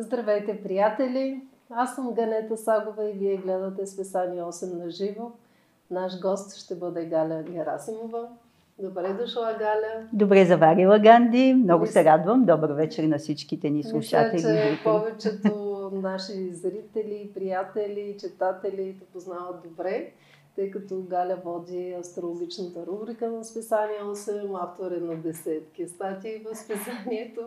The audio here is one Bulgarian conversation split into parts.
Здравейте, приятели! Аз съм Ганета Сагова и вие гледате Списание 8 на живо. Наш гост ще бъде Галя Герасимова. Добре дошла, Галя. Добре заварила, Ганди. Много Мис... се радвам. Добър вечер на всичките ни слушатели. Мисля, че повечето наши зрители, приятели, читатели те познават добре, тъй като Галя води астрологичната рубрика на Списание 8, автор е на десетки статии в списанието.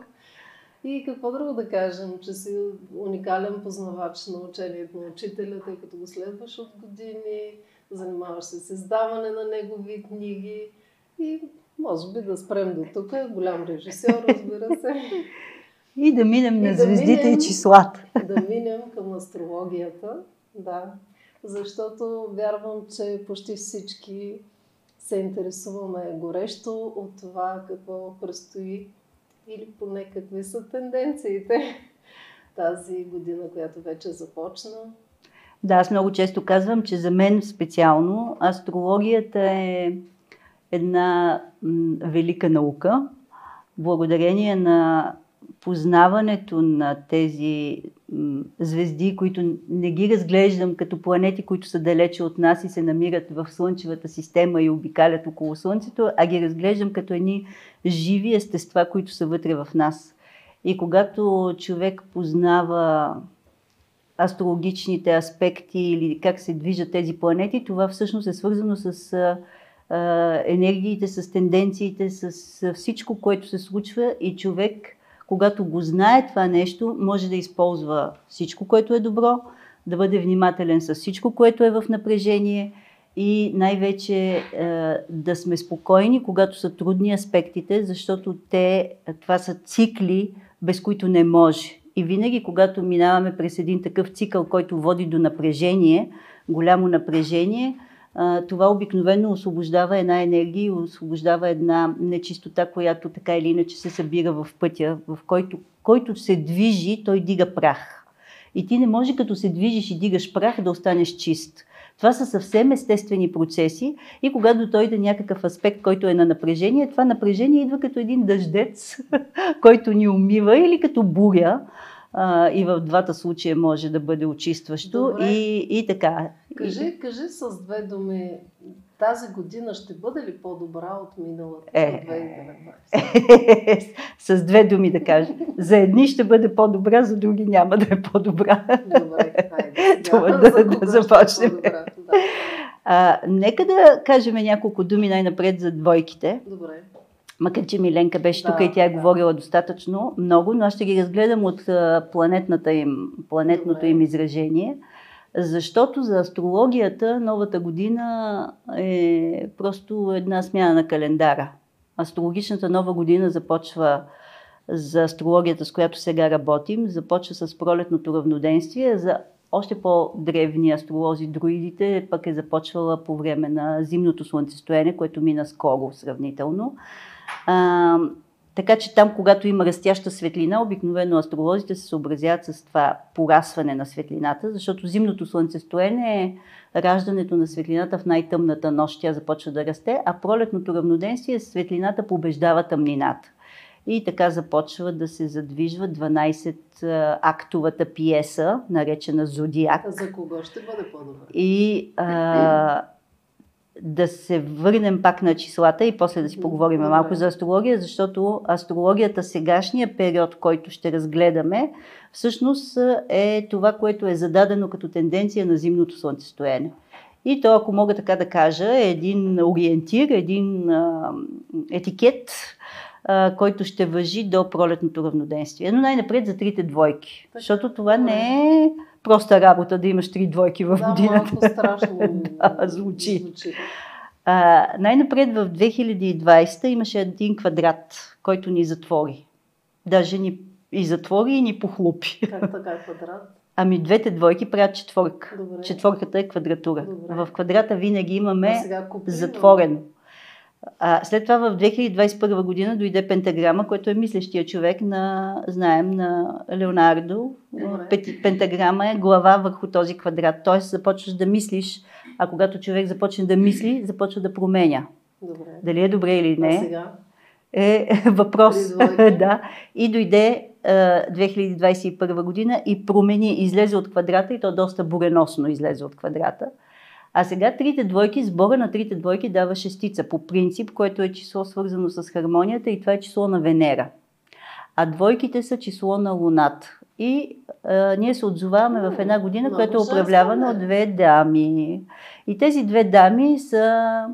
И какво друго да кажем, че си уникален познавач на учението на учителя, тъй като го следваш от години, занимаваш се с издаване на негови книги и може би да спрем до тук. Голям режисьор, разбира се. И да минем и на да звездите минем, и числата. Да минем към астрологията, да. Защото вярвам, че почти всички се интересуваме горещо от това какво предстои или поне какви са тенденциите тази година, която вече започна? Да, аз много често казвам, че за мен специално астрологията е една велика наука. Благодарение на познаването на тези звезди, които не ги разглеждам като планети, които са далече от нас и се намират в Слънчевата система и обикалят около Слънцето, а ги разглеждам като едни живи естества, които са вътре в нас. И когато човек познава астрологичните аспекти или как се движат тези планети, това всъщност е свързано с енергиите, с тенденциите, с всичко, което се случва и човек – когато го знае това нещо, може да използва всичко, което е добро, да бъде внимателен с всичко, което е в напрежение и най-вече е, да сме спокойни, когато са трудни аспектите, защото те, това са цикли, без които не може. И винаги, когато минаваме през един такъв цикъл, който води до напрежение, голямо напрежение, това обикновено освобождава една енергия и освобождава една нечистота, която така или иначе се събира в пътя, в който, който се движи, той дига прах. И ти не може като се движиш и дигаш прах да останеш чист. Това са съвсем естествени процеси и когато дойде някакъв аспект, който е на напрежение, това напрежение идва като един дъждец, който ни умива или като буря, а, и в двата случая може да бъде очистващо и, и така. Кажи, кажи с две думи, тази година ще бъде ли по-добра от миналата? Е, 2019? с две думи да кажа. За едни ще бъде по-добра, за други няма да е по-добра. Добре, хайде. Това да, да, да започнем. Да. А, нека да кажем няколко думи най-напред за двойките. Добре. Макар, че Миленка беше да, тук и тя е да. говорила достатъчно много, но аз ще ги разгледам от планетната им, планетното им изражение, защото за астрологията новата година е просто една смяна на календара. Астрологичната нова година започва за астрологията, с която сега работим, започва с пролетното равноденствие. За още по-древни астролози, друидите, пък е започвала по време на зимното слънцестояние, което мина скоро сравнително. А, така че там, когато има растяща светлина, обикновено астролозите се съобразяват с това порасване на светлината, защото зимното слънцестоене е раждането на светлината в най-тъмната нощ, тя започва да расте, а пролетното равноденствие светлината побеждава тъмнината. И така започва да се задвижва 12 актовата пиеса, наречена Зодиак. За кого ще бъде по-добре? И а, да се върнем пак на числата и после да си поговорим малко за астрология, защото астрологията сегашния период, който ще разгледаме, всъщност е това, което е зададено като тенденция на зимното слънцестояние. И то, ако мога така да кажа, е един ориентир, един а, етикет, а, който ще въжи до пролетното равноденствие. Но най-напред за трите двойки, защото това не е проста работа да имаш три двойки в да, годината. Да, страшно да, звучи. звучи. А, най-напред в 2020 имаше един квадрат, който ни затвори. Даже ни и затвори и ни похлупи. Как така квадрат? Ами двете двойки правят четворка. Добре. Четворката е квадратура. Добре. В квадрата винаги имаме затворено. А, след това в 2021 година дойде пентаграма, който е мислещия човек на, знаем, на Леонардо. Пет, пентаграма е глава върху този квадрат. Тоест започваш да мислиш, а когато човек започне да мисли, започва да променя. Добре. Дали е добре или не. А сега? Е въпрос. да. И дойде 2021 година и промени, излезе от квадрата и то доста буреносно излезе от квадрата. А сега трите двойки, сбора на трите двойки дава шестица по принцип, което е число свързано с хармонията и това е число на Венера. А двойките са число на Луната. И а, ние се отзоваваме в една година, Много която е управлявана от две дами. И тези две дами са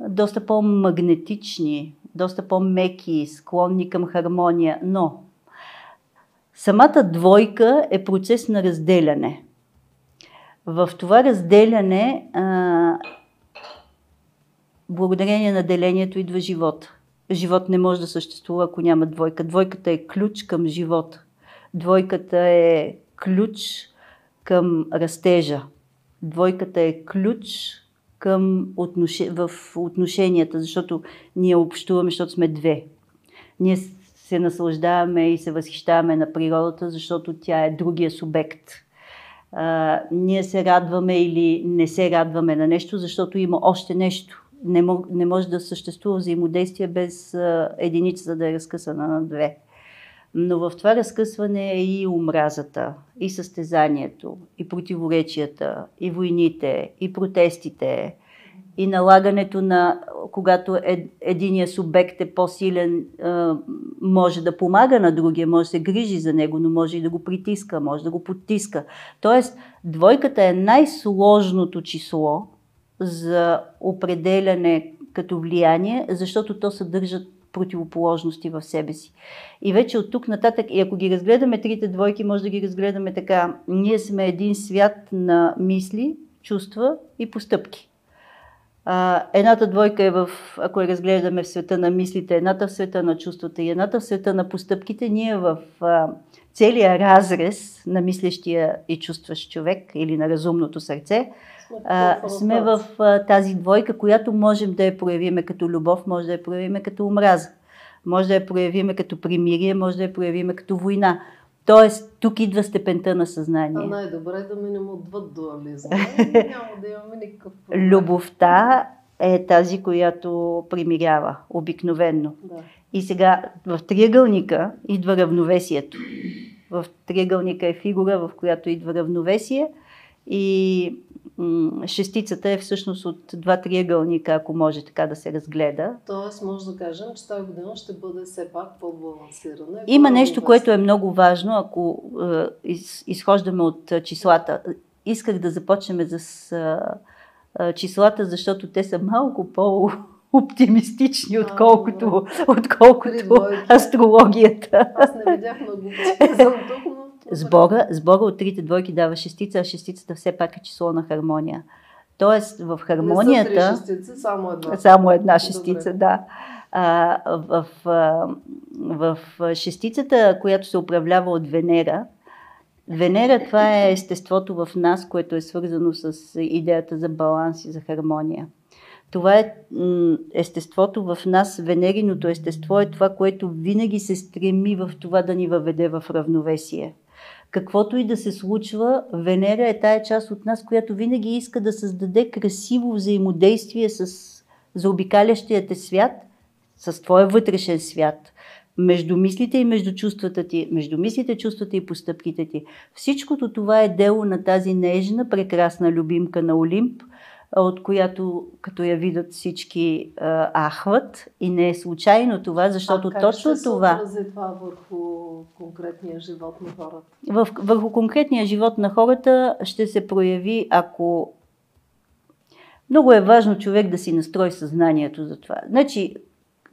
доста по-магнетични, доста по-меки, склонни към хармония, но самата двойка е процес на разделяне. В това разделяне, а, благодарение на делението, идва живот. Живот не може да съществува, ако няма двойка. Двойката е ключ към живота. Двойката е ключ към растежа. Двойката е ключ към отнош... в отношенията, защото ние общуваме, защото сме две. Ние се наслаждаваме и се възхищаваме на природата, защото тя е другия субект. А, ние се радваме или не се радваме на нещо, защото има още нещо. Не, мог, не може да съществува взаимодействие без а, единицата да е разкъсана на две. Но в това разкъсване е и омразата, и състезанието, и противоречията, и войните, и протестите, и налагането на, когато е, единия субект е по-силен, може да помага на другия, може да се грижи за него, но може и да го притиска, може да го потиска. Тоест, двойката е най-сложното число за определяне като влияние, защото то съдържа противоположности в себе си. И вече от тук нататък, и ако ги разгледаме трите двойки, може да ги разгледаме така. Ние сме един свят на мисли, чувства и постъпки. А, едната двойка е в, ако я разглеждаме в света на мислите, едната в света на чувствата и едната в света на постъпките, ние в а, целия разрез на мислещия и чувстващ човек или на разумното сърце, а, сме в а, тази двойка, която можем да я проявиме като любов, може да я проявиме като омраза, може да я проявиме като примирие, може да я проявиме като война. Тоест, тук идва степента на съзнание. А най-добре е да минем отвъд дуализма. Няма да имаме никакъв проблем. Любовта е тази, която примирява обикновенно. Да. И сега в триъгълника идва равновесието. В триъгълника е фигура, в която идва равновесие и шестицата е всъщност от два триъгълника, ако може така да се разгледа. Тоест, може да кажем, че тази година ще бъде все пак по-балансирана. Има нещо, което е много важно, ако е, из, изхождаме от числата. Исках да започнем с е, числата, защото те са малко по- оптимистични, отколкото, отколкото астрологията. Аз не видях много съм тук, Сбора, сбора от трите двойки дава шестица, а шестицата все пак е число на хармония. Тоест в хармонията... Не са три шестици, само една. Само една шестица, Добре. да. А, в, в, в шестицата, която се управлява от Венера, Венера това е естеството в нас, което е свързано с идеята за баланс и за хармония. Това е естеството в нас, венериното естество е това, което винаги се стреми в това да ни въведе в равновесие. Каквото и да се случва, Венера е тая част от нас, която винаги иска да създаде красиво взаимодействие с заобикалящия те свят, с твоя вътрешен свят, между мислите и между чувствата ти, между мислите, чувствата и постъпките ти. Всичкото това е дело на тази нежна, прекрасна любимка на Олимп – от която като я видят всички ахват и не е случайно това, защото а как точно ще това... Се това върху конкретния живот на хората? В, върху конкретния живот на хората ще се прояви, ако много е важно човек да си настрои съзнанието за това. Значи,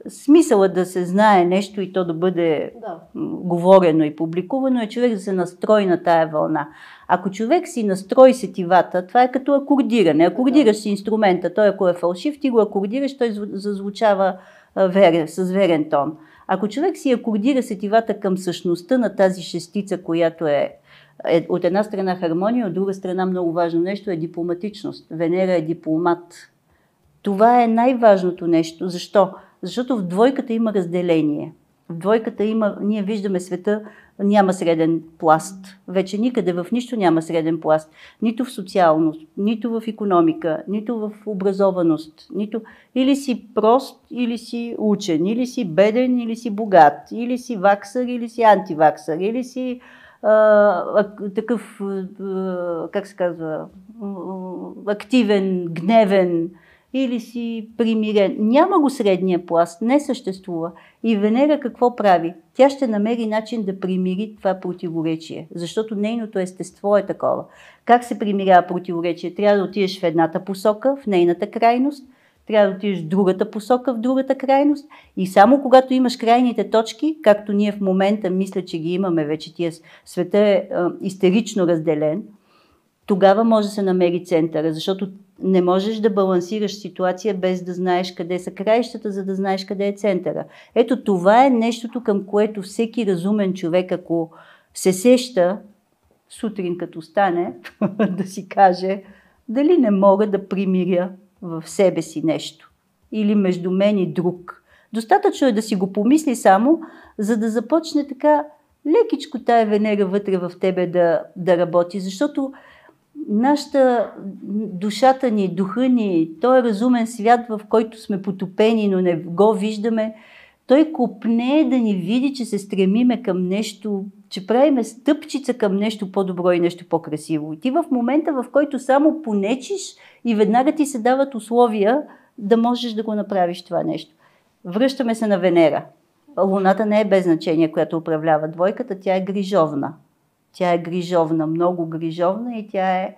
смисъла да се знае нещо и то да бъде да. говорено и публикувано е човек да се настрои на тая вълна. Ако човек си настрои сетивата, това е като акордиране. Акордираш си инструмента, той ако е фалшив, ти го акордираш, той зазвучава верен, с верен тон. Ако човек си акордира сетивата към същността на тази шестица, която е, е от една страна хармония, от друга страна много важно нещо е дипломатичност. Венера е дипломат. Това е най-важното нещо. Защо? Защото в двойката има разделение. В двойката има, ние виждаме света, няма среден пласт. Вече никъде в нищо няма среден пласт. Нито в социалност, нито в економика, нито в образованост. Нито... Или си прост, или си учен, или си беден, или си богат, или си ваксър, или си антиваксър, или си а, такъв, а, как се казва, активен, гневен, или си примирен. Няма го средния пласт, не съществува. И Венера какво прави? Тя ще намери начин да примири това противоречие, защото нейното естество е такова. Как се примирява противоречие? Трябва да отидеш в едната посока, в нейната крайност, трябва да отидеш в другата посока, в другата крайност. И само когато имаш крайните точки, както ние в момента мисля, че ги имаме вече, тия света е, е истерично разделен, тогава може да се намери центъра, защото не можеш да балансираш ситуация без да знаеш къде са краищата, за да знаеш къде е центъра. Ето това е нещото, към което всеки разумен човек, ако се сеща сутрин като стане, да си каже дали не мога да примиря в себе си нещо или между мен и друг. Достатъчно е да си го помисли само, за да започне така лекичко тая Венера вътре в тебе да, да работи, защото нашата душата ни, духа ни, той е разумен свят, в който сме потопени, но не го виждаме, той копне да ни види, че се стремиме към нещо, че правиме стъпчица към нещо по-добро и нещо по-красиво. И ти в момента, в който само понечиш и веднага ти се дават условия да можеш да го направиш това нещо. Връщаме се на Венера. Луната не е без значение, която управлява двойката, тя е грижовна. Тя е грижовна, много грижовна и тя е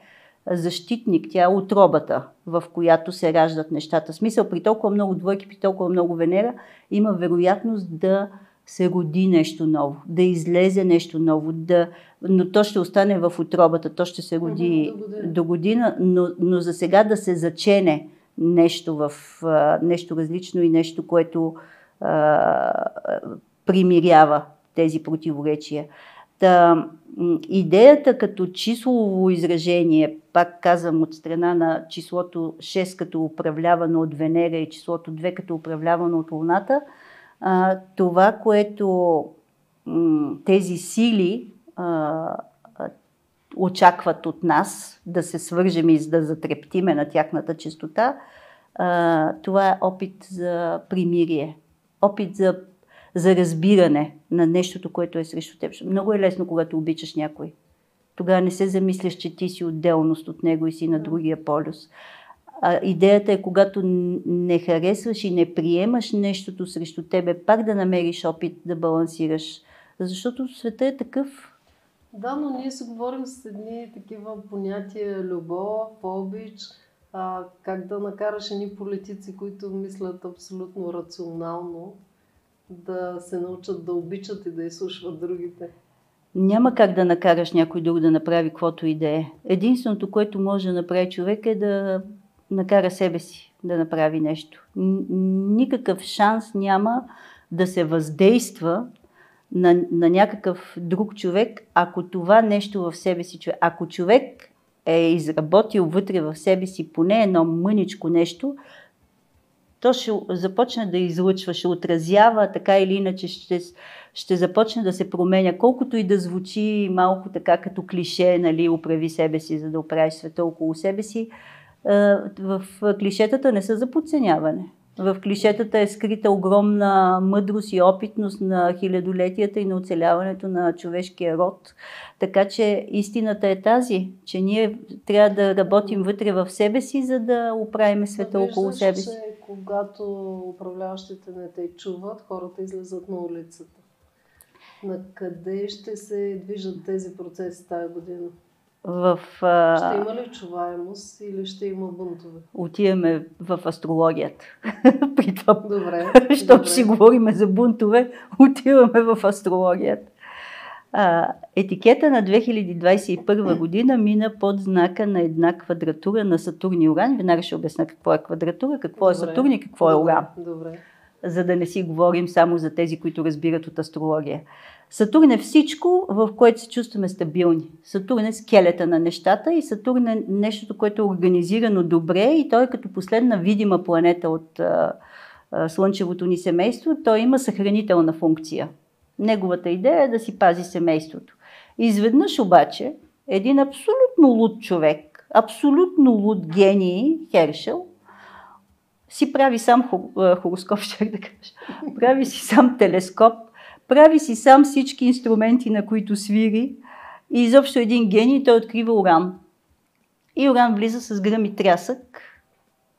защитник, тя е отробата, в която се раждат нещата. Смисъл, при толкова много двойки, при толкова много Венера, има вероятност да се роди нещо ново, да излезе нещо ново, да... но то ще остане в отробата, то ще се роди до година, до година но, но за сега да се зачене нещо, в, а, нещо различно и нещо, което а, примирява тези противоречия. Та, идеята като числово изражение, пак казвам от страна на числото 6 като управлявано от Венера и числото 2 като управлявано от Луната, това, което тези сили очакват от нас да се свържем и да затрептиме на тяхната чистота, това е опит за примирие, опит за за разбиране на нещото, което е срещу теб. Много е лесно, когато обичаш някой. Тогава не се замисляш, че ти си отделност от него и си на другия полюс. А идеята е, когато не харесваш и не приемаш нещото срещу тебе, пак да намериш опит да балансираш. Защото света е такъв. Да, но ние се говорим с едни такива понятия любов, обич, а, как да накараш едни политици, които мислят абсолютно рационално, да се научат да обичат и да изслушват другите? Няма как да накараш някой друг да направи каквото и да е. Единственото, което може да направи човек е да накара себе си да направи нещо. Никакъв шанс няма да се въздейства на, на някакъв друг човек, ако това нещо в себе си човек. Ако човек е изработил вътре в себе си поне едно мъничко нещо, то ще започне да излъчва, ще отразява, така или иначе ще, ще започне да се променя, колкото и да звучи малко така като клише, нали, оправи себе си, за да оправиш света около себе си. В клишетата не са за подценяване. В клишетата е скрита огромна мъдрост и опитност на хилядолетията и на оцеляването на човешкия род. Така че истината е тази, че ние трябва да работим вътре в себе си, за да оправим света около себе си. Че, когато управляващите не те чуват, хората излизат на улицата. На къде ще се движат тези процеси тази година? В. Ще има ли чуваемост или ще има бунтове? Отиваме в астрологията. При това, добре, защото си говорим за бунтове, отиваме в астрологията. А, етикета на 2021 година мина под знака на една квадратура на Сатурн и Уран. Веднага ще обясня какво е квадратура, какво е Добре. е Сатурн и какво е Уран. Добре. За да не си говорим само за тези, които разбират от астрология. Сатурн е всичко, в което се чувстваме стабилни. Сатурн е скелета на нещата и Сатурн е нещото, което е организирано добре и той е като последна видима планета от Слънчевото ни семейство, той има съхранителна функция. Неговата идея е да си пази семейството. Изведнъж обаче един абсолютно луд човек, абсолютно луд гений, Хершел, си прави сам хороскоп, ще да кажа. Прави си сам телескоп, прави си сам всички инструменти, на които свири. И изобщо един гений, той открива уран. И уран влиза с гръм и трясък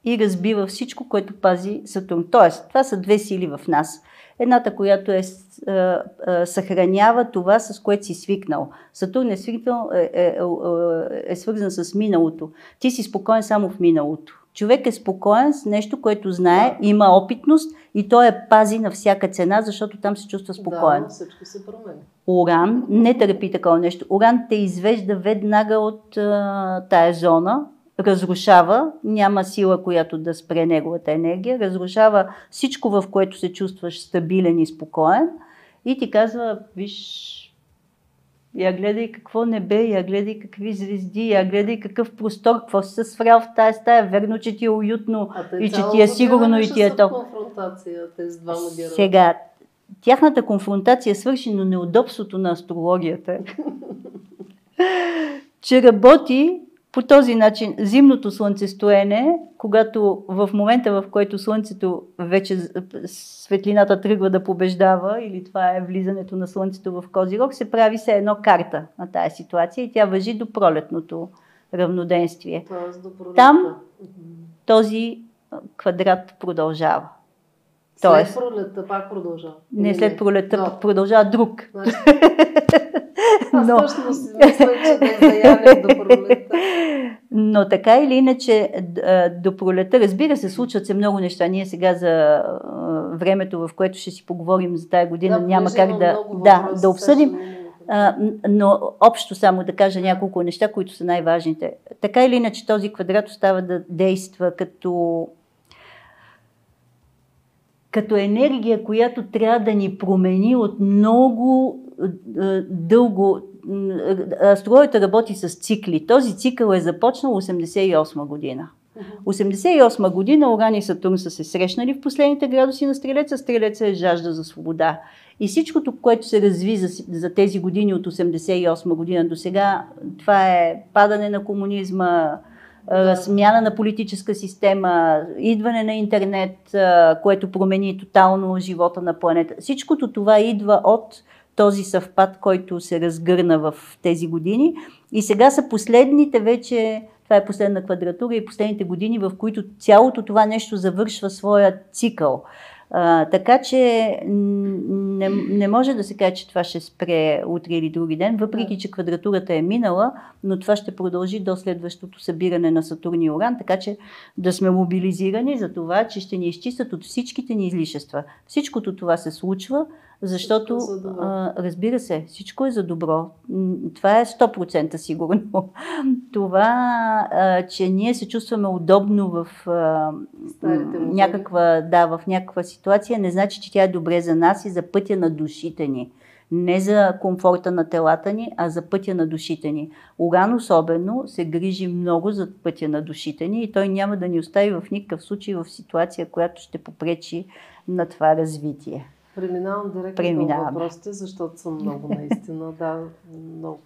и разбива всичко, което пази Сатурн. Тоест, това са две сили в нас. Едната, която е, е, е, съхранява това, с което си свикнал. Сатурн е, свикнал, е, е, е, е свързан с миналото. Ти си спокоен само в миналото. Човек е спокоен с нещо, което знае, има опитност и той е пази на всяка цена, защото там се чувства спокоен. Да, всичко се променя. Уран не търпи такова нещо. Уран те извежда веднага от а, тая зона, разрушава, няма сила, която да спре неговата енергия, разрушава всичко, в което се чувстваш стабилен и спокоен и ти казва, виж, я гледай какво небе, я гледай какви звезди, я гледай какъв простор, какво си се сврял в тази стая. Верно, че ти е уютно и че ти е сигурно и ти е топ. конфронтация тези двама герои. Сега, тяхната конфронтация свърши, но неудобството на астрологията че работи по този начин зимното слънцестоене, когато в момента, в който слънцето вече светлината тръгва да побеждава, или това е влизането на слънцето в Козирог, се прави се едно карта на тази ситуация и тя въжи до пролетното равноденствие. Тоест до пролетта. Там този квадрат продължава. Тоест, след пролетта пак продължава. Не, след пролетта no. продължава друг. Значи, аз Но... точно си мисля, че да до пролетта. Но така или иначе, до пролета, разбира се, случват се много неща. Ние сега за времето, в което ще си поговорим за тая година, да, няма как да, да, да обсъдим. А, но общо само да кажа няколко неща, които са най-важните. Така или иначе този квадрат остава да действа като като енергия, която трябва да ни промени от много дълго. Астрологията работи с цикли. Този цикъл е започнал 88 година. 88 година Оран и Сатурн са се срещнали в последните градуси на Стрелеца. Стрелеца е жажда за свобода. И всичкото, което се разви за, за тези години от 88 година до сега, това е падане на комунизма, смяна на политическа система, идване на интернет, което промени тотално живота на планета. Всичкото това идва от този съвпад, който се разгърна в тези години. И сега са последните вече, това е последна квадратура и последните години, в които цялото това нещо завършва своя цикъл. А, така че не, не може да се каже, че това ще спре утре или други ден, въпреки че квадратурата е минала, но това ще продължи до следващото събиране на Сатурн и Оран, така че да сме мобилизирани за това, че ще ни изчистят от всичките ни излишества. Всичкото това се случва, защото, е а, разбира се, всичко е за добро. Това е 100% сигурно. Това, а, че ние се чувстваме удобно в а, някаква, да, в някаква ситуация, не значи, че тя е добре за нас и за пътя на душите ни. Не за комфорта на телата ни, а за пътя на душите ни. Уран особено се грижи много за пътя на душите ни и той няма да ни остави в никакъв случай в ситуация, която ще попречи на това развитие. Преминавам директно към въпросите, защото съм много наистина. да, много.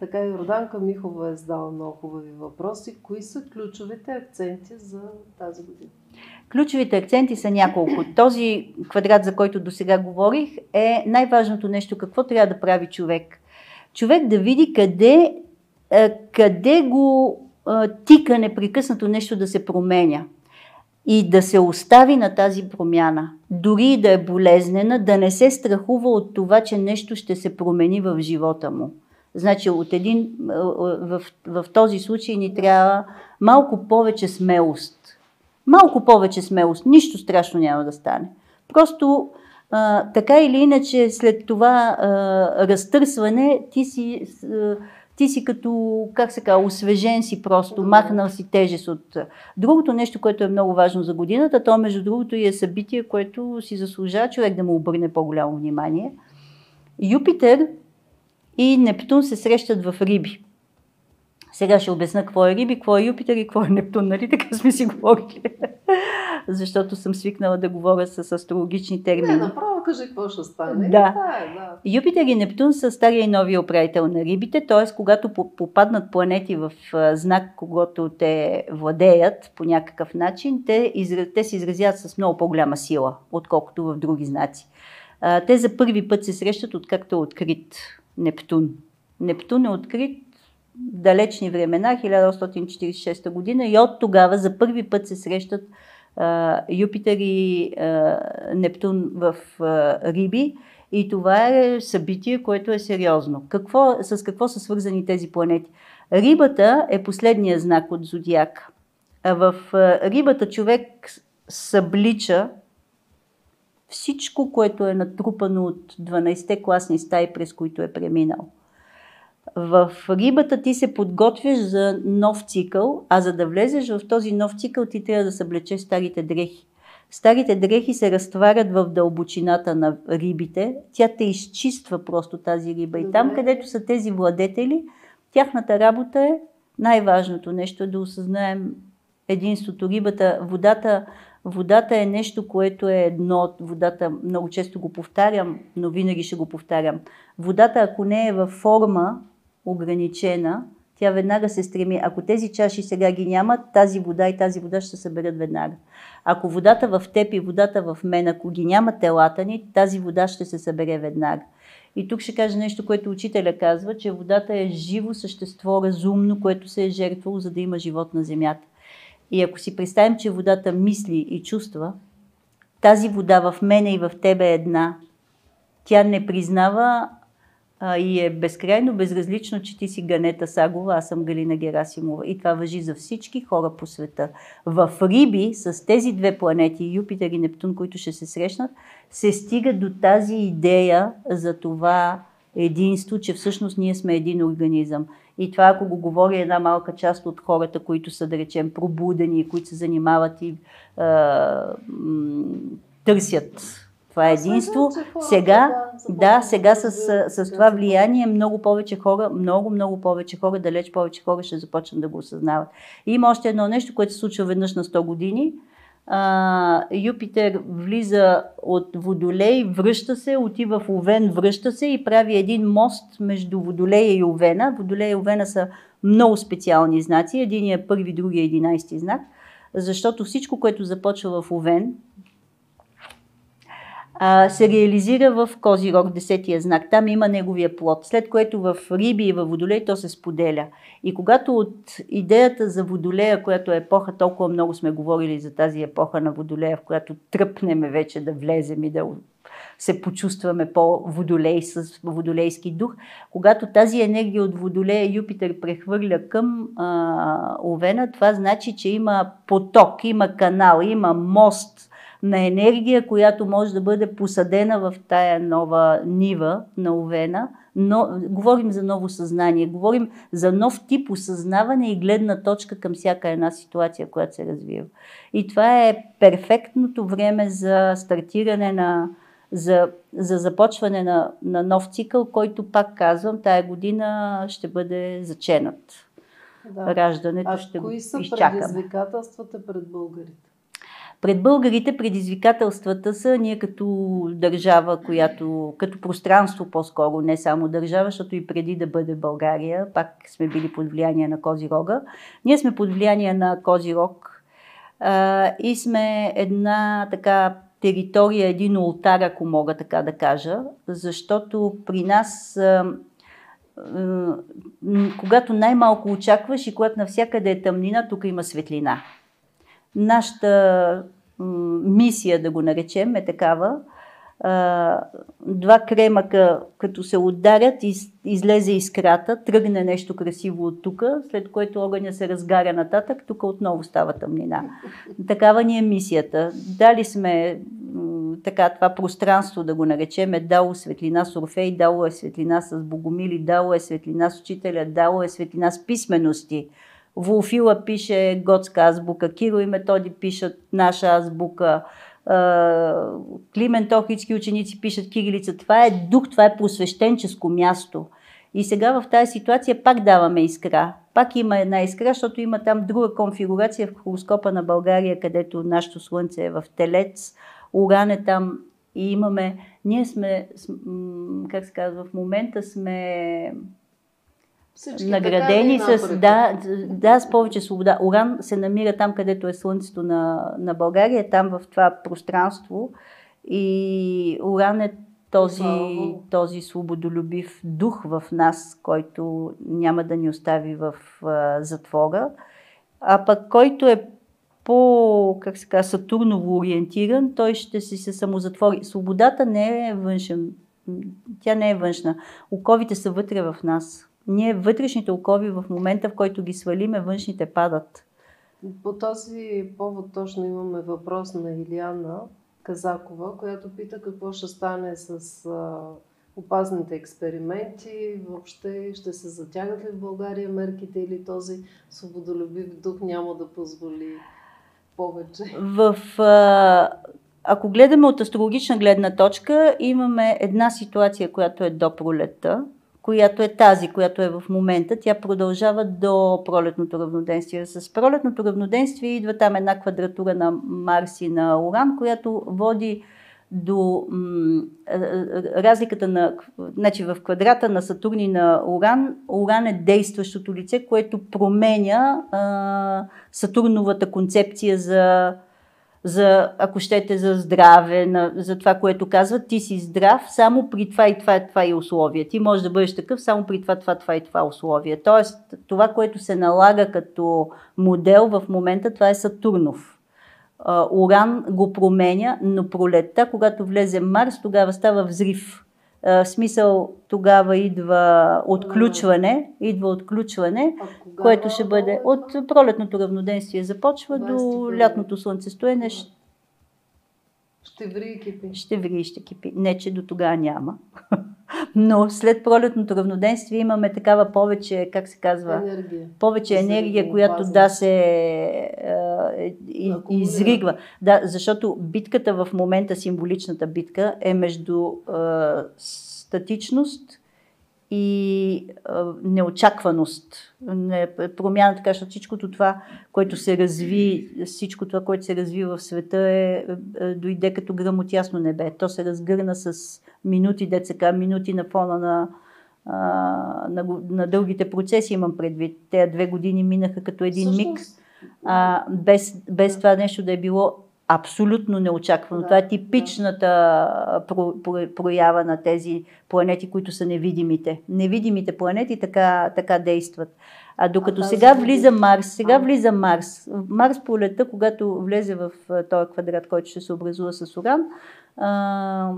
Така Йорданка Михова е задала много хубави въпроси. Кои са ключовите акценти за тази година? Ключовите акценти са няколко. Този квадрат, за който до сега говорих, е най-важното нещо. Какво трябва да прави човек? Човек да види къде, е, къде го е, тика непрекъснато нещо да се променя и да се остави на тази промяна, дори и да е болезнена, да не се страхува от това, че нещо ще се промени в живота му. Значи от един, в, в този случай ни трябва малко повече смелост. Малко повече смелост. Нищо страшно няма да стане. Просто а, така или иначе след това а, разтърсване ти си... А, ти си като, как се казва, освежен си просто, махнал си тежест от... Другото нещо, което е много важно за годината, то между другото и е събитие, което си заслужава човек да му обърне по-голямо внимание. Юпитер и Нептун се срещат в Риби. Сега ще обясна какво е Риби, какво е Юпитер и какво е Нептун, нали? Така сме си говорили. Защото съм свикнала да говоря с астрологични термини. Не, направо кажи какво ще стане. Да. Е, да. Юпитер и Нептун са стария и новия управител на рибите, т.е. когато попаднат планети в знак, когато те владеят по някакъв начин, те, изра... те се изразяват с много по-голяма сила, отколкото в други знаци. Те за първи път се срещат, откакто е открит Нептун. Нептун е открит далечни времена, 1846 година и от тогава за първи път се срещат а, Юпитер и а, Нептун в а, Риби и това е събитие, което е сериозно. Какво, с какво са свързани тези планети? Рибата е последния знак от зодиака. А в рибата човек съблича всичко, което е натрупано от 12-те класни стаи, през които е преминал. В рибата ти се подготвяш за нов цикъл, а за да влезеш в този нов цикъл ти трябва да съблечеш старите дрехи. Старите дрехи се разтварят в дълбочината на рибите. Тя те изчиства просто тази риба. И там, където са тези владетели, тяхната работа е най-важното нещо е да осъзнаем единството. Рибата, водата, водата е нещо, което е едно. Водата, много често го повтарям, но винаги ще го повтарям. Водата, ако не е във форма, ограничена, тя веднага се стреми. Ако тези чаши сега ги няма, тази вода и тази вода ще се съберат веднага. Ако водата в теб и водата в мен, ако ги няма телата ни, тази вода ще се събере веднага. И тук ще кажа нещо, което учителя казва, че водата е живо същество, разумно, което се е жертвало, за да има живот на земята. И ако си представим, че водата мисли и чувства, тази вода в мене и в тебе е една. Тя не признава и е безкрайно безразлично, че ти си Ганета Сагова, аз съм Галина Герасимова. И това въжи за всички хора по света. В Риби, с тези две планети, Юпитер и Нептун, които ще се срещнат, се стига до тази идея за това единство, че всъщност ние сме един организъм. И това, ако го говори една малка част от хората, които са, да речем, пробудени, които се занимават и а, търсят това е единство. Сега, да, сега с, с, това влияние много повече хора, много, много повече хора, далеч повече хора ще започнат да го осъзнават. И има още едно нещо, което се случва веднъж на 100 години. А, Юпитер влиза от Водолей, връща се, отива в Овен, връща се и прави един мост между Водолея и Овена. Водолея и Овена са много специални знаци. Единият е първи, другия единайсти знак. Защото всичко, което започва в Овен, а, се реализира в Козирог, десетия знак. Там има неговия плод, след което в Риби и в Водолей то се споделя. И когато от идеята за Водолея, която е епоха, толкова много сме говорили за тази епоха на Водолея, в която тръпнеме вече да влезем и да се почувстваме по-водолей с водолейски дух. Когато тази енергия от Водолея Юпитер прехвърля към а, Овена, това значи, че има поток, има канал, има мост – на енергия, която може да бъде посадена в тая нова нива на Овена. Но, говорим за ново съзнание, говорим за нов тип осъзнаване и гледна точка към всяка една ситуация, която се развива. И това е перфектното време за стартиране на, за, за започване на, на нов цикъл, който, пак казвам, тая година ще бъде заченат. Да. Раждането а ще кои са изчакаме. предизвикателствата пред българите? Пред българите предизвикателствата са ние като държава, която, като пространство по-скоро, не само държава, защото и преди да бъде България, пак сме били под влияние на Козирога. Ние сме под влияние на Козирог а, и сме една така територия, един ултар, ако мога така да кажа, защото при нас когато най-малко очакваш и когато навсякъде е тъмнина, тук има светлина. Нашата мисия, да го наречем, е такава. Два кремъка, като се ударят, излезе искрата, тръгне нещо красиво от тук, след което огъня се разгаря нататък, тук отново става тъмнина. Такава ни е мисията. Дали сме така това пространство, да го наречем, е дало светлина с Орфей, дало е светлина с Богомили, дало е светлина с учителя, дало е светлина с писмености – Волфила пише готска азбука, Киро и Методи пишат наша азбука, Климент Охридски ученици пишат кирилица. Това е дух, това е просвещенческо място. И сега в тази ситуация пак даваме искра. пак има една искра, защото има там друга конфигурация в хороскопа на България, където нашето Слънце е в Телец, Уран е там и имаме, ние сме, как се казва, в момента сме всички наградени с, да, да, с повече свобода. Уран се намира там, където е Слънцето на, на България, там в това пространство. И Уран е този, този свободолюбив дух в нас, който няма да ни остави в а, затвора. А пък който е по, как се казва, Сатурново ориентиран, той ще си се самозатвори. Свободата не е външен, тя не е външна. Оковите са вътре в нас. Ние вътрешните окови в момента, в който ги свалиме, външните падат. По този повод точно имаме въпрос на Илияна Казакова, която пита какво ще стане с а, опазните експерименти, въобще ще се затягат ли в България мерките или този свободолюбив дух няма да позволи повече? В, а, ако гледаме от астрологична гледна точка, имаме една ситуация, която е до пролета, която е тази, която е в момента, тя продължава до пролетното равноденствие. С пролетното равноденствие идва там една квадратура на Марс и на Уран, която води до м- разликата на, значи в квадрата на Сатурн и на Уран, Уран е действащото лице, което променя а, Сатурновата концепция за за, ако щете, за здраве, на, за това, което казват, ти си здрав само при това и това, и това и условие. Ти можеш да бъдеш такъв само при това, това, това и това условие. Тоест, това, което се налага като модел в момента, това е Сатурнов. Уран го променя, но пролетта, когато влезе Марс, тогава става взрив в смисъл тогава идва отключване, идва отключване, което ще бъде от пролетното равноденствие започва до лятното слънцестоене. Ще ври и кипи. Ще ври и ще кипи. Не, че до тогава няма. Но след пролетното равноденствие имаме такава повече, как се казва, енергия. повече енергия, която да се е, изригва. Да, защото битката в момента, символичната битка, е между е, статичност и а, неочакваност. Не, промяна, така, защото всичкото това, което се разви, всичко това, което се разви в света е, е дойде като гръм от ясно небе. То се разгърна с минути, деца минути на фона на, а, на, на дългите процеси имам предвид. Те две години минаха като един миг, а, без, без това нещо да е било абсолютно неочаквано. Да, Това е типичната да. про, про, проява на тези планети, които са невидимите. Невидимите планети така, така действат. А докато а сега влиза Марс, сега а. влиза Марс. Марс полета, когато влезе в този квадрат, който ще се образува с Уран, а,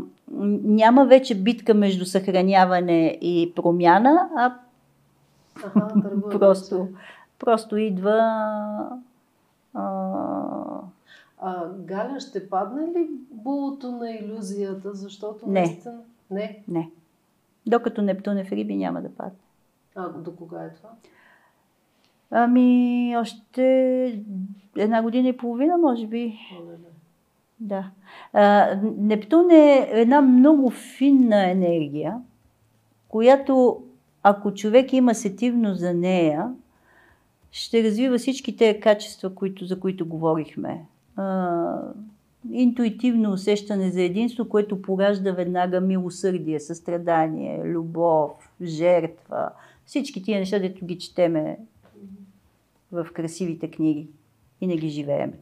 няма вече битка между съхраняване и промяна, а Аха, просто, просто идва а, а, Галя, ще падне ли булото на иллюзията, защото не. наистина... Не. Не. Докато Нептун е в Риби, няма да падне. А до кога е това? Ами, още една година и половина, може би. Оле, да. А, Нептун е една много финна енергия, която, ако човек има сетивност за нея, ще развива всички тези качества, които, за които говорихме а, интуитивно усещане за единство, което поражда веднага милосърдие, състрадание, любов, жертва. Всички тия неща, дето ги четеме в красивите книги и не ги живееме.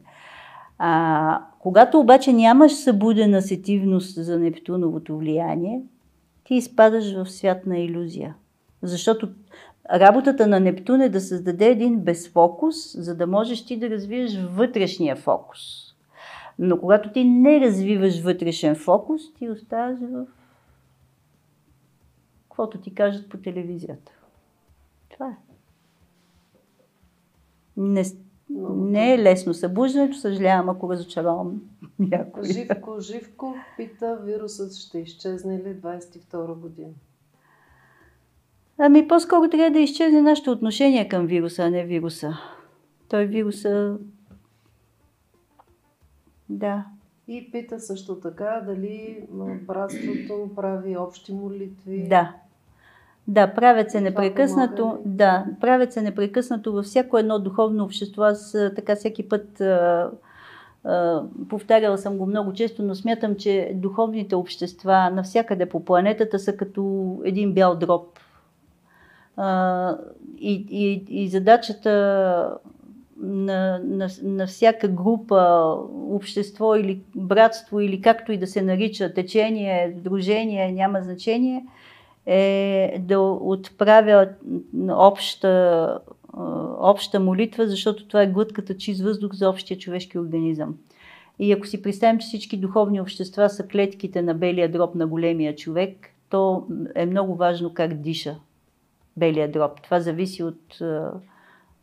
А, когато обаче нямаш събудена сетивност за Нептуновото влияние, ти изпадаш в свят на иллюзия. Защото Работата на Нептун е да създаде един безфокус, за да можеш ти да развиеш вътрешния фокус. Но когато ти не развиваш вътрешен фокус, ти оставаш в каквото ти кажат по телевизията. Това е. Не, не е лесно събуждането, съжалявам, ако разочаровам някой. Живко, Живко пита, вирусът ще изчезне ли 22 година? Ами по-скоро трябва да изчезне нашето отношение към вируса, а не вируса. Той вируса... Да. И пита също така дали братството прави общи молитви. Да. Да, правят се непрекъснато, помага да, правят се непрекъснато във всяко едно духовно общество. Аз така всеки път а, а, повтаряла съм го много често, но смятам, че духовните общества навсякъде по планетата са като един бял дроб. И, и, и задачата на, на, на всяка група, общество или братство, или както и да се нарича, течение, дружение, няма значение, е да отправя обща, обща молитва, защото това е глътката чист въздух за общия човешки организъм. И ако си представим, че всички духовни общества са клетките на белия дроб на големия човек, то е много важно как диша белия дроб. Това зависи от,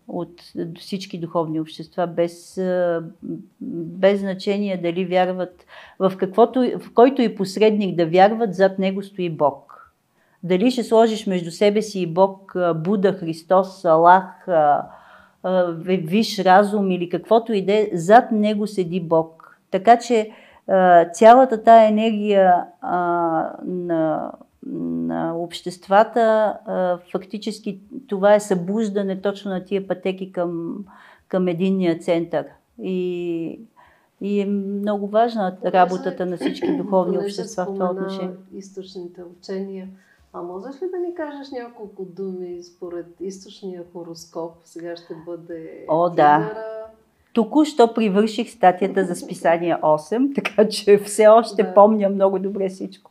от всички духовни общества, без, без значение дали вярват в каквото, в който и посредник да вярват, зад него стои Бог. Дали ще сложиш между себе си и Бог Буда, Христос, Аллах, виш разум или каквото и да е, зад него седи Бог. Така че цялата тая енергия на, на обществата, а, фактически това е събуждане точно на тия пътеки към, към единния център. И, и е много важна работата на всички духовни общества в това отношение. източните учения. А можеш ли да ни кажеш няколко думи според източния хороскоп? Сега ще бъде О, да. Току-що привърших статията за списание 8, така че все още Да. помня много добре всичко.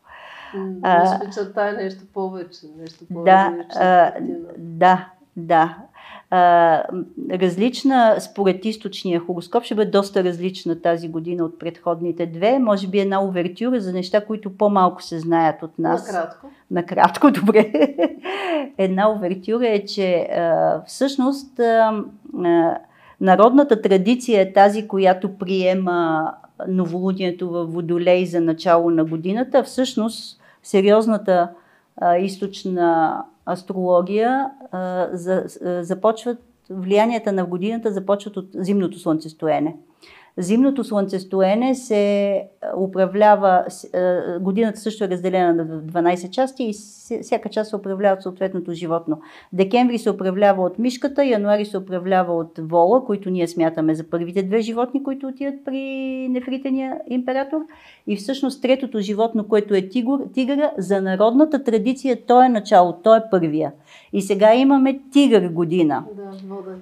Може би чертае нещо повече, нещо Да, по-различно. а, да, да. А, различна, според източния хороскоп, ще бъде доста различна тази година от предходните две. Може би една увертюра за неща, които по-малко се знаят от нас. Накратко. Накратко, добре. Една увертюра е, че а, всъщност а, а, народната традиция е тази, която приема новолунието в Водолей за начало на годината. Всъщност, сериозната а, източна астрология а, за, а, започват, влиянията на годината започват от зимното слънцестоене. Зимното слънцестоене се управлява, с- е, годината също е разделена на 12 части и всяка част се управлява от съответното животно. Декември се управлява от мишката, януари се управлява от вола, които ние смятаме за първите две животни, които отиват при нефритения император. И всъщност третото животно, което е тигър, тигъра, за народната традиция той е начало, той е първия. И сега имаме тигър година Да,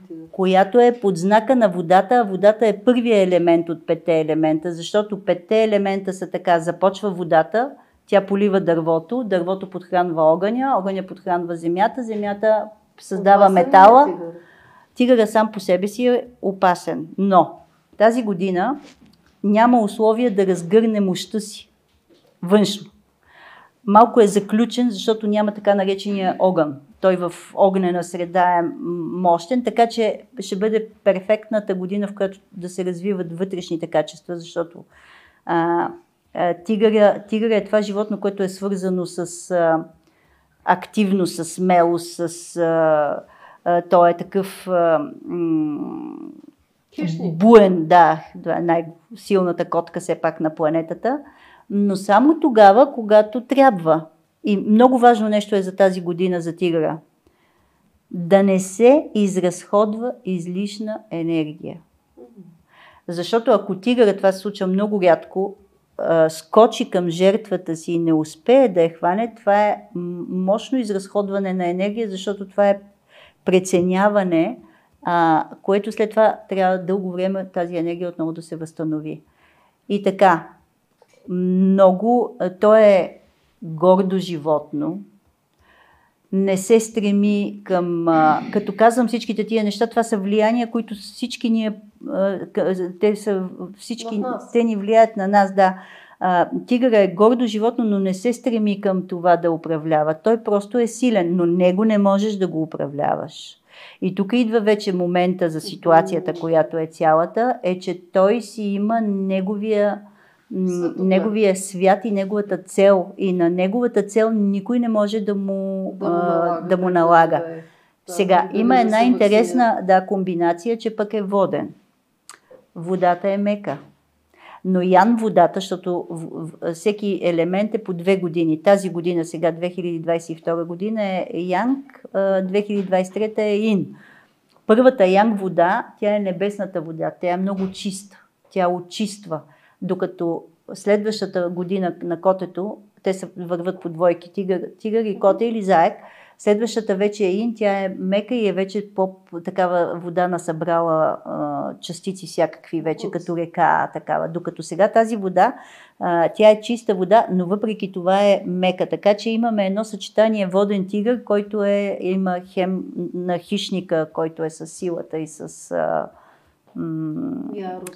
тигър. която е под знака на водата, а водата е първия елемент от петте елемента, защото петте елемента са така, започва водата, тя полива дървото, дървото подхранва огъня, огъня подхранва земята, земята създава Опасен е метала, тигър? тигъра сам по себе си е опасен. Но тази година няма условия да разгърне мощта си външно. Малко е заключен, защото няма така наречения огън. Той в огнена среда е мощен, така че ще бъде перфектната година, в която да се развиват вътрешните качества, защото а, а, тигъра, тигъра е това животно, което е свързано с а, активност, с смелост, с... А, а, той е такъв а, м- Хищник. буен, да, най-силната котка все пак на планетата, но само тогава, когато трябва. И много важно нещо е за тази година за тигъра. Да не се изразходва излишна енергия. Защото ако тигъра, това се случва много рядко, скочи към жертвата си и не успее да я хване, това е мощно изразходване на енергия, защото това е преценяване, което след това трябва дълго време тази енергия отново да се възстанови. И така, много, то е гордо животно, не се стреми към... Като казвам всичките тия неща, това са влияния, които всички ние... Те са всички... Те ни влияят на нас, да. Тигъра е гордо животно, но не се стреми към това да управлява. Той просто е силен, но него не можеш да го управляваш. И тук идва вече момента за ситуацията, която е цялата, е, че той си има неговия. Неговия свят и неговата цел. И на неговата цел никой не може да му, Да му налага. да му налага. да е. Да, Сега, дали има да една интересна да, комбинация, че пък е воден. Водата е мека. Но Ян водата, защото всеки елемент е по две години. Тази година, сега 2022 година е Янг, 2023 е Ин. Първата Янг вода, тя е небесната вода, тя е много чиста, тя очиства, докато следващата година на котето, те се върват по двойки, тигър, тигър и коте или заек, Следващата вече е ин, тя е мека и е вече по-такава вода насъбрала а, частици всякакви вече, като река, такава. Докато сега тази вода, а, тя е чиста вода, но въпреки това е мека. Така че имаме едно съчетание воден тигър, който е, има хем на хищника, който е с силата и с... А,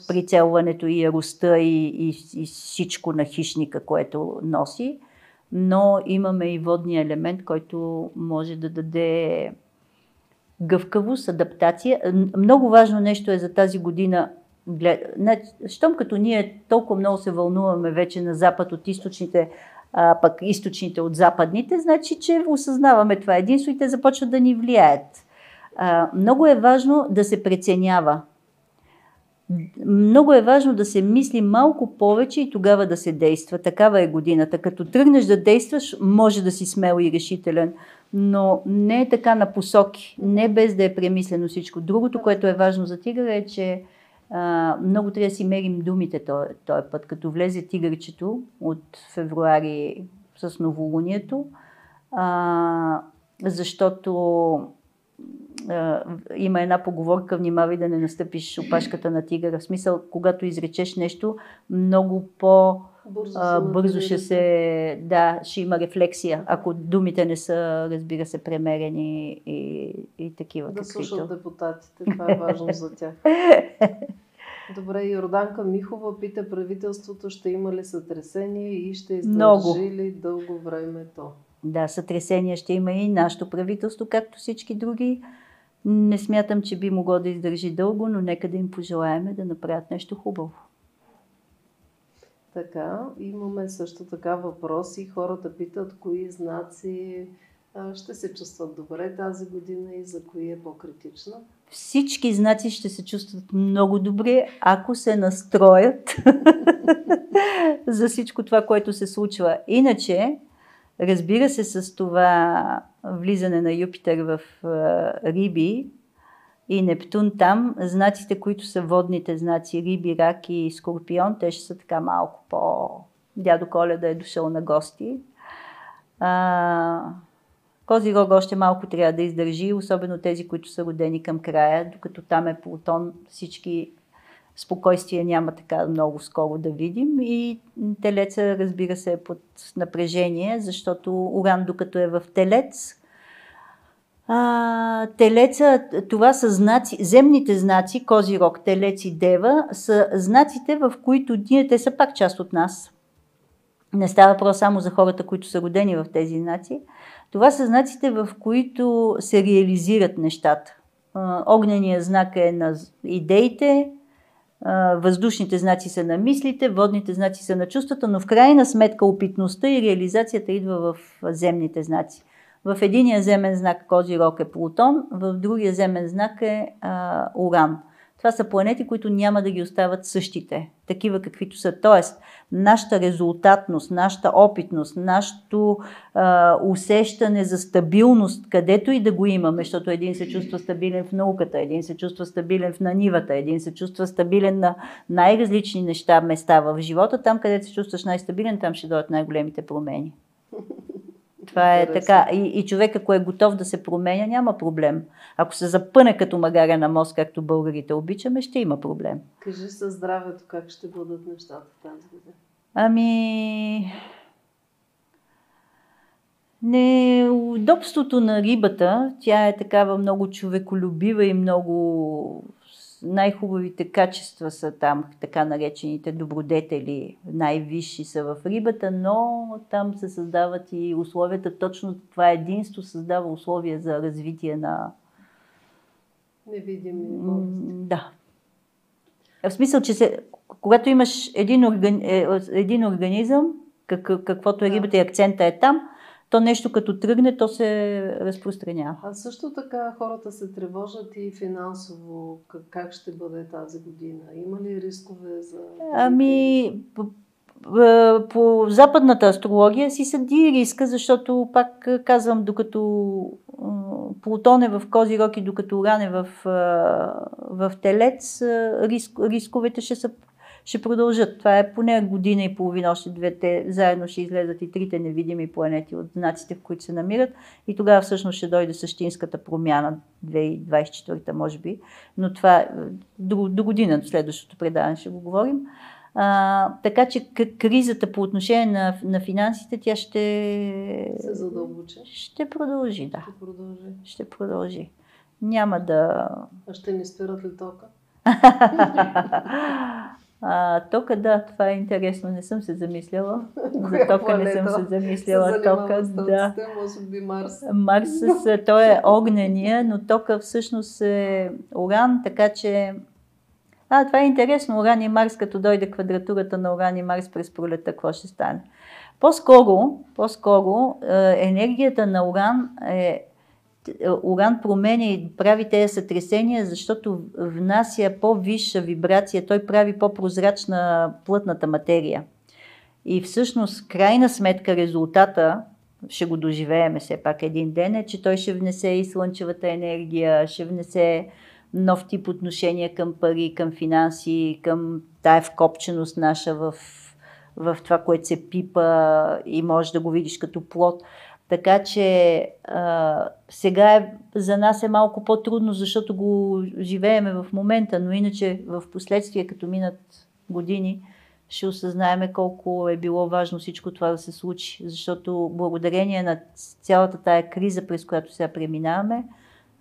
прицелването и яростта и, и, и всичко на хищника, което носи но имаме и водния елемент, който може да даде гъвкавост, адаптация. Много важно нещо е за тази година. Щом като ние толкова много се вълнуваме вече на запад от източните, а пък източните от западните, значи, че осъзнаваме това единство и те започват да ни влияят. А, много е важно да се преценява много е важно да се мисли малко повече и тогава да се действа. Такава е годината. Като тръгнеш да действаш, може да си смел и решителен, но не е така на посоки, не без да е премислено всичко. Другото, което е важно за тигъра е, че а, много трябва да си мерим думите този път. Като влезе тигърчето от февруари с новолунието, а, защото има една поговорка, внимавай да не настъпиш опашката на тигъра. В смисъл, когато изречеш нещо, много по бързо, а, бързо ще се, да, ще има рефлексия, ако думите не са, разбира се, премерени и, и такива. Да каквито. слушат депутатите, това е важно за тях. Добре, Йорданка Михова пита правителството ще има ли сътресение и ще издържи ли дълго време то? Да, сътресение ще има и нашето правителство, както всички други. Не смятам, че би могло да издържи дълго, но нека да им пожелаем да направят нещо хубаво. Така, имаме също така въпроси. Хората питат кои знаци ще се чувстват добре тази година и за кои е по-критична. Всички знаци ще се чувстват много добре, ако се настроят за всичко това, което се случва. Иначе, Разбира се, с това влизане на Юпитер в Риби и Нептун там, знаците, които са водните знаци, Риби, Рак и Скорпион, те ще са така малко по... Дядо Коледа е дошъл на гости. А, Козирог още малко трябва да издържи, особено тези, които са родени към края, докато там е Плутон, всички спокойствие няма така много скоро да видим и телеца разбира се е под напрежение, защото Уран докато е в телец, а, телеца, това са знаци, земните знаци, Козирог, Телец и Дева, са знаците, в които ние, те са пак част от нас. Не става въпрос само за хората, които са родени в тези знаци. Това са знаците, в които се реализират нещата. Огненият знак е на идеите, въздушните знаци са на мислите, водните знаци са на чувствата, но в крайна сметка опитността и реализацията идва в земните знаци. В единия земен знак Козирог е Плутон, в другия земен знак е а, Уран. Това са планети, които няма да ги остават същите, такива каквито са. Тоест, нашата резултатност, нашата опитност, нашето а, усещане за стабилност, където и да го имаме, защото един се чувства стабилен в науката, един се чувства стабилен в нанивата, един се чувства стабилен на най-различни неща, места в живота, там където се чувстваш най-стабилен, там ще дойдат най-големите промени. Това е така. И, и човек, ако е готов да се променя, няма проблем. Ако се запъне като магаря на мост, както българите обичаме, ще има проблем. Кажи със здравето как ще бъдат нещата тази година. Ами... Неудобството на рибата, тя е такава много човеколюбива и много най-хубавите качества са там, така наречените добродетели, най-висши са в рибата, но там се създават и условията, точно това единство създава условия за развитие на... Невидими Да. В смисъл, че се, когато имаш един, органи... Е, един организъм, как, каквото е рибата и акцента е там, то нещо като тръгне, то се разпространява. А също така хората се тревожат и финансово. Как ще бъде тази година? Има ли рискове за... Ами, по, по, западната астрология си съди риска, защото пак казвам, докато Плутон е в Козирог и докато Уран е в, в Телец, риск, рисковете ще са ще продължат. Това е поне година и половина, още двете заедно ще излезат и трите невидими планети от знаците, в които се намират. И тогава всъщност ще дойде същинската промяна, 2024 може би. Но това е, до, до година, до следващото предаване ще го говорим. А, така че кризата по отношение на, на финансите, тя ще... Се задълбочи. Ще продължи, да. Ще продължи. Ще продължи. Няма да... А ще ни спират ли тока? А, тока, да, това е интересно. Не съм се замисляла. За тока не съм се замисляла. Тока, да. Може би Марс. Марс, с, той е огнения, но тока всъщност е Уран, така че... А, това е интересно. Уран и Марс, като дойде квадратурата на Уран и Марс през пролета, какво ще стане? По-скоро, по-скоро енергията на Уран е Уран променя и прави тези сътресения, защото внася по-висша вибрация, той прави по-прозрачна плътната материя. И всъщност, крайна сметка, резултата, ще го доживееме все пак един ден, е, че той ще внесе и слънчевата енергия, ще внесе нов тип отношения към пари, към финанси, към тая вкопченост наша в, в това, което се пипа и можеш да го видиш като плод. Така че а, сега е, за нас е малко по-трудно, защото го живееме в момента, но иначе в последствие, като минат години, ще осъзнаеме колко е било важно всичко това да се случи. Защото благодарение на цялата тая криза, през която сега преминаваме,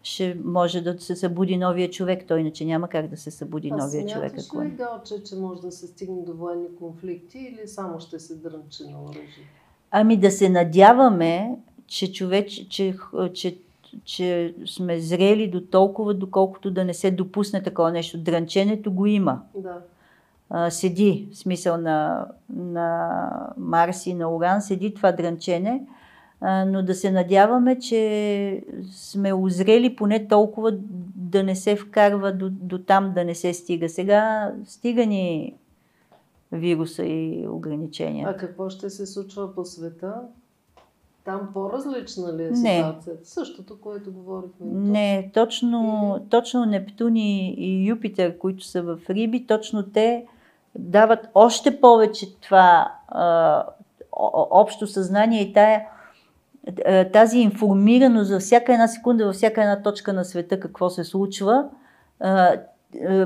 ще може да се събуди новия човек. Той иначе няма как да се събуди а новия човек. А смяташ ли, Галче, че може да се стигне до военни конфликти или само ще се дрънче на оръжие? Ами да се надяваме, че, човеч, че, че, че сме зрели до толкова, доколкото да не се допусне такова нещо. Дрънченето го има. Да. А, седи, в смисъл на, на Марс и на Уран, седи това дрънчене, а, но да се надяваме, че сме озрели поне толкова да не се вкарва до, до там, да не се стига. Сега стига ни вируса и ограничения. А какво ще се случва по света? Там по-различна ли е ситуацията? Не. Същото, което говорихме. Не, точно, Или... точно Нептун и Юпитер, които са в Риби, точно те дават още повече това а, общо съзнание и тая, тази информираност за всяка една секунда, във всяка една точка на света какво се случва. А,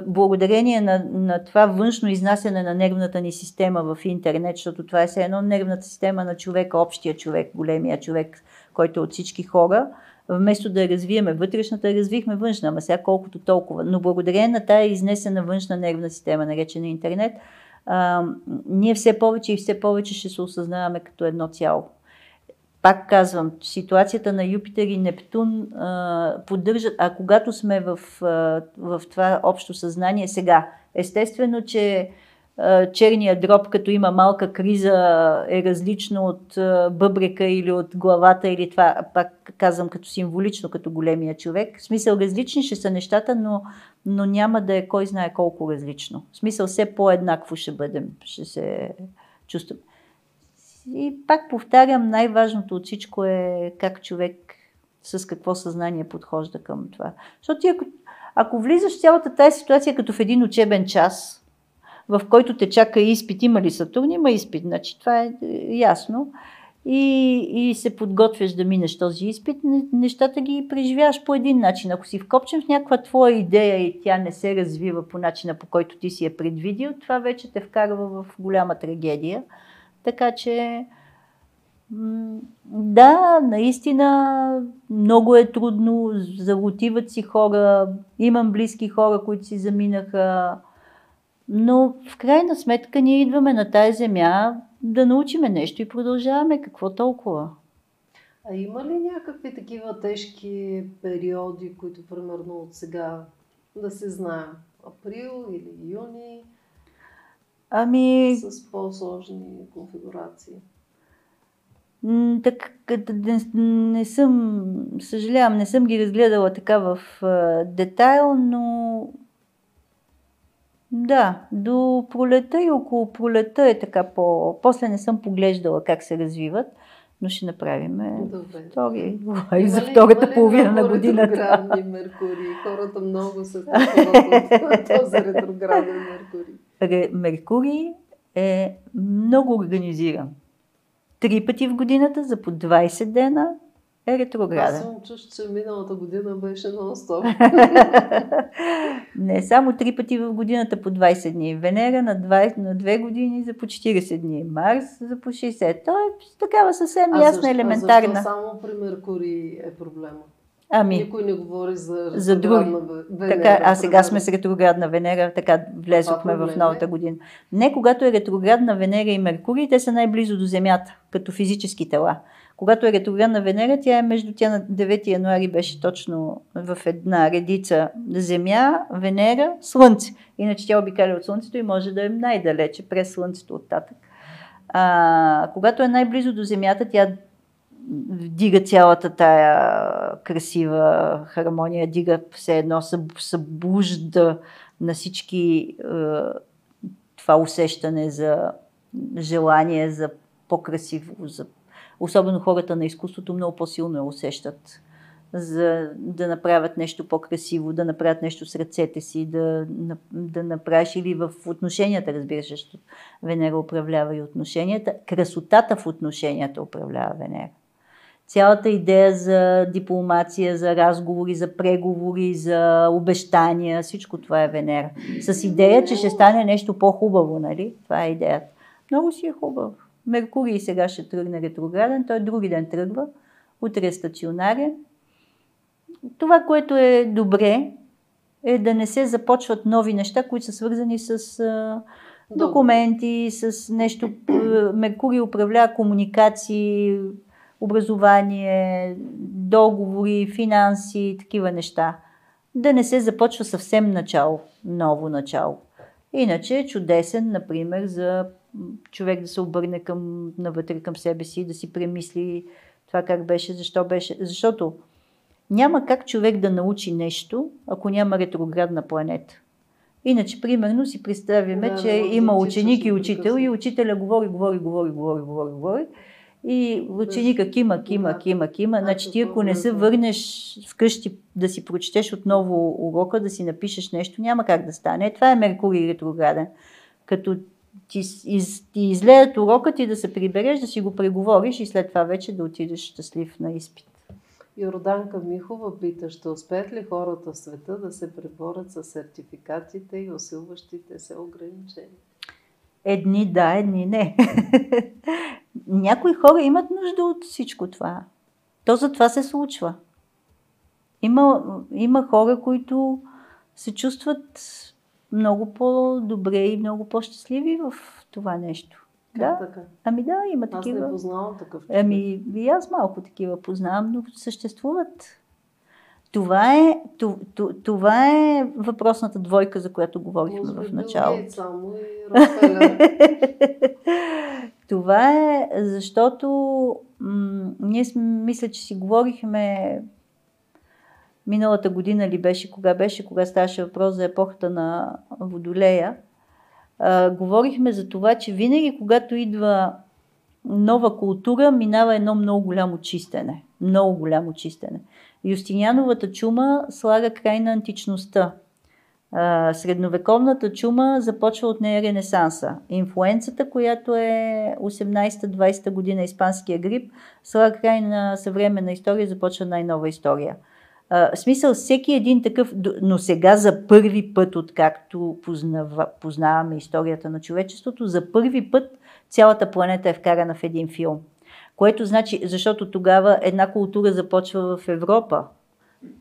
благодарение на, на това външно изнасяне на нервната ни система в интернет, защото това е все едно нервната система на човека, общия човек, големия човек, който е от всички хора, вместо да развиеме вътрешната, развихме външна, ама сега колкото толкова. Но благодарение на тази изнесена външна нервна система, наречена интернет, а, ние все повече и все повече ще се осъзнаваме като едно цяло пак казвам, ситуацията на Юпитер и Нептун а, поддържат, а когато сме в, а, в това общо съзнание сега, естествено, че а, черният дроб, като има малка криза, е различно от а, бъбрека или от главата, или това, пак казвам, като символично, като големия човек. В смисъл, различни ще са нещата, но, но няма да е кой знае колко различно. В смисъл, все по-еднакво ще бъдем, ще се чувстваме. И пак повтарям, най-важното от всичко е как човек с какво съзнание подхожда към това. Защото ти ако, ако влизаш в цялата тази ситуация като в един учебен час, в който те чака изпит, има ли Сатурн, има изпит, значи това е, е ясно, и, и се подготвяш да минеш този изпит, нещата ги преживяваш по един начин. Ако си вкопчен в някаква твоя идея и тя не се развива по начина, по който ти си е предвидил, това вече те вкарва в голяма трагедия. Така че, да, наистина много е трудно, залутиват си хора, имам близки хора, които си заминаха, но в крайна сметка ние идваме на тази земя да научиме нещо и продължаваме. Какво толкова? А има ли някакви такива тежки периоди, които примерно от сега да се знаем? Април или юни? Ами... С по-сложни конфигурации. Так, не, не съм, съжалявам, не съм ги разгледала така в а, детайл, но да, до пролета и около пролета е така по... После не съм поглеждала как се развиват, но ще направим втори, и за втората има половина на годината. Ретроградни Меркурий. Хората много се страхуват от този ретрограден Меркурий. Меркурий е много организиран. Три пъти в годината за по 20 дена е ретрограден. Аз съм чуш, че миналата година беше нон-стоп. Не, само три пъти в годината по 20 дни. Венера на, 20, на 2 години за по 40 дни. Марс за по 60. То е такава съвсем а ясна, защо, елементарна. А само при Меркурий е проблема? Ами, Никой не говори за за други. Венера. Така, а сега сме с ретроградна Венера, така влезохме в новата година. Не, когато е ретроградна Венера и Меркурий, те са най-близо до Земята, като физически тела. Когато е ретроградна Венера, тя е между тя на 9 януари беше точно в една редица Земя, Венера, Слънце. Иначе тя обикаля от Слънцето и може да е най-далече, през Слънцето оттатък. А, когато е най-близо до Земята, тя дига цялата тая красива хармония, дига все едно, събужда на всички е, това усещане за желание за по-красиво, за особено хората на изкуството много по-силно я усещат. За да направят нещо по-красиво, да направят нещо с ръцете си, да, да направиш или в отношенията, разбира се, Венера управлява и отношенията. Красотата в отношенията управлява Венера. Цялата идея за дипломация, за разговори, за преговори, за обещания, всичко това е Венера. С идея, че ще стане нещо по-хубаво, нали? Това е идеята. Много си е хубаво. Меркурий сега ще тръгне ретрограден, той други ден тръгва, утре е стационарен. Това, което е добре, е да не се започват нови неща, които са свързани с а, документи, с нещо. Меркурий управлява комуникации, образование, договори, финанси, такива неща. Да не се започва съвсем начало, ново начало. Иначе е чудесен, например, за човек да се обърне към, навътре към себе си, да си премисли това как беше, защо беше. Защото няма как човек да научи нещо, ако няма ретроградна планета. Иначе, примерно, си представяме, да, че да, има ученик и учител и учителя говори, говори, говори, говори, говори, говори. И ученика кима, кима, кима, кима. Значи ти ако не се върнеш вкъщи да си прочетеш отново урока, да си напишеш нещо, няма как да стане. Това е Меркурий ретрограден. Като ти, из, ти излеят урока ти да се прибереш, да си го преговориш и след това вече да отидеш щастлив на изпит. Йорданка Михова пита, ще успеят ли хората в света да се преборят с сертификатите и усилващите се ограничения? Едни да, едни не. Някои хора имат нужда от всичко това. То за това се случва. Има, има хора, които се чувстват много по-добре и много по-щастливи в това нещо. Как да? така? Ами да, има такива. Аз не познавам такъв човек. Ами и аз малко такива познавам, но съществуват. Това е, това е въпросната двойка, за която говорихме Може в началото. Само това е защото м- ние мисля, че си говорихме миналата година ли беше, кога беше, кога ставаше въпрос за епохата на Водолея, а, говорихме за това, че винаги, когато идва нова култура, минава едно много голямо чистене. Много голямо чистене. Юстиниановата чума слага край на античността. Средновековната чума започва от нея Ренесанса. Инфлуенцата, която е 18-20 година, испанския грип, слага край на съвременна история, започва най-нова история. В смисъл, всеки един такъв, но сега за първи път, откакто познава, познаваме историята на човечеството, за първи път цялата планета е вкарана в един филм. Което значи, защото тогава една култура започва в Европа,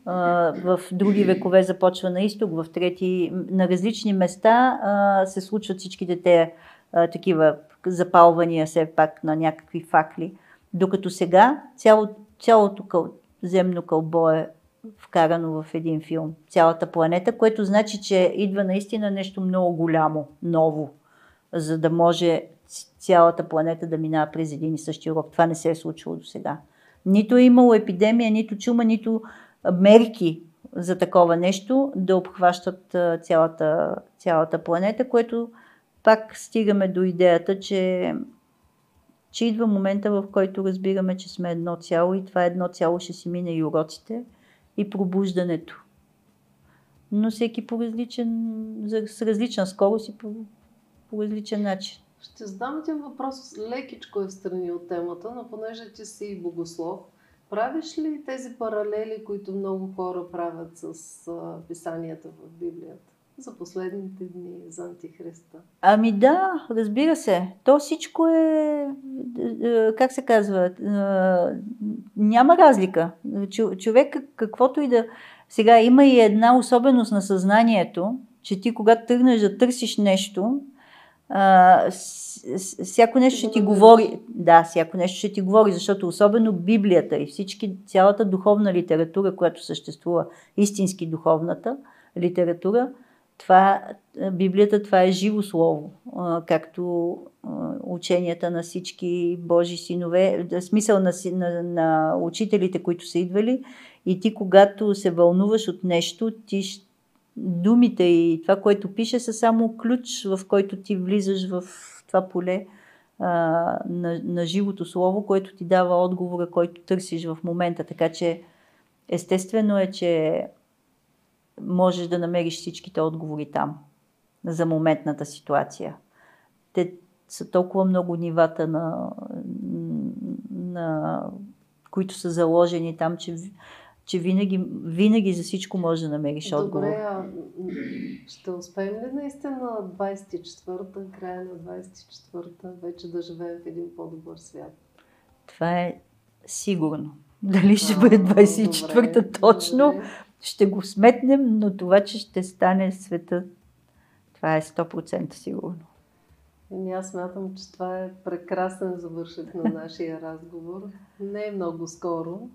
в други векове започва на изток, в трети, на различни места се случват всичките те такива запалвания все пак на някакви факли. Докато сега цяло, цялото къл, земно кълбо е вкарано в един филм. Цялата планета, което значи, че идва наистина нещо много голямо, ново, за да може цялата планета да минава през един и същи урок. Това не се е случило до сега. Нито е имало епидемия, нито чума, нито мерки за такова нещо да обхващат цялата, цялата планета, което пак стигаме до идеята, че, че идва момента, в който разбираме, че сме едно цяло и това едно цяло ще си мине и уроците и пробуждането. Но всеки по различен, с различна скорост и по, по различен начин. Ще задам един въпрос лекичко е страни от темата, но понеже ти си богослов, правиш ли тези паралели, които много хора правят с писанията в Библията? За последните дни, за Антихриста. Ами да, разбира се. То всичко е, е как се казва, е, няма разлика. Човек каквото и да... Сега има и една особеност на съзнанието, че ти когато тръгнеш да търсиш нещо, а, всяко нещо ще ти говори. Да, всяко нещо ще ти говори, защото особено Библията и всички, цялата духовна литература, която съществува, истински духовната литература, това, Библията това е живо слово, както ученията на всички Божи синове, смисъл на, на, на учителите, които са идвали. И ти, когато се вълнуваш от нещо, ти думите и това, което пише, са само ключ, в който ти влизаш в това поле а, на, на живото слово, което ти дава отговора, който търсиш в момента. Така че естествено е, че можеш да намериш всичките отговори там за моментната ситуация. Те са толкова много нивата, на, на, които са заложени там, че че винаги, винаги за всичко може да намериш Добре, отговор. А, ще успеем ли наистина 24-та, края на 24-та, вече да живеем в един по-добър свят? Това е сигурно. Дали ще бъде 24-та точно, добре. ще го сметнем, но това, че ще стане света, това е 100% сигурно. И ами аз смятам, че това е прекрасен завършък на нашия разговор. Не е много скоро,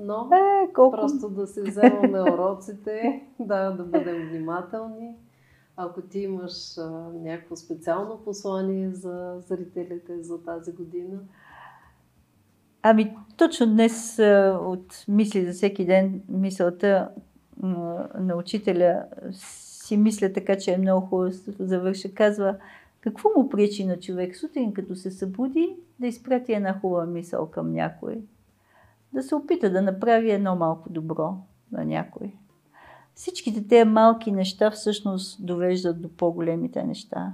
но е, колко... просто да се вземаме уроците, да, да бъдем внимателни. Ако ти имаш а, някакво специално послание за зрителите за тази година. Ами, точно днес от мисли за всеки ден, мисълта на учителя си мисля така, че е много хубаво да завърша. Казва, какво му пречи на човек сутрин, като се събуди, да изпрати една хубава мисъл към някой? Да се опита да направи едно малко добро на някой. Всичките тези малки неща всъщност довеждат до по-големите неща.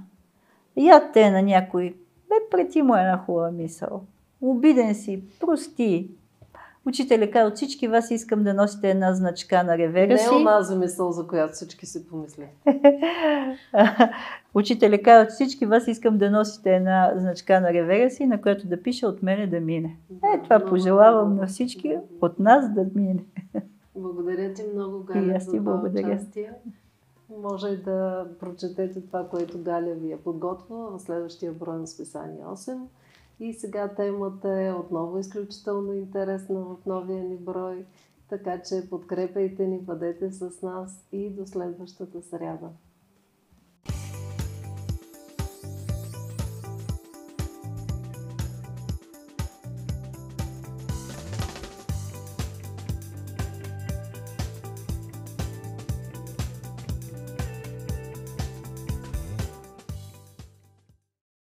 Я те на някой, бе прети му една хубава мисъл. Обиден си, прости, Учителя казва, от всички вас искам да носите една значка на ревера си. Не е онази мисъл, за която всички си помислят. Учителя казва, от всички вас искам да носите една значка на ревера си, на която да пише от мене да мине. Е, това пожелавам на всички от нас да мине. Благодаря ти много, Галя, И аз ти благодаря. Участие. Може да прочетете това, което Галя ви е подготвила в следващия брой на списание 8. И сега темата е отново изключително интересна в новия ни брой, така че подкрепяйте ни, бъдете с нас и до следващата сряда.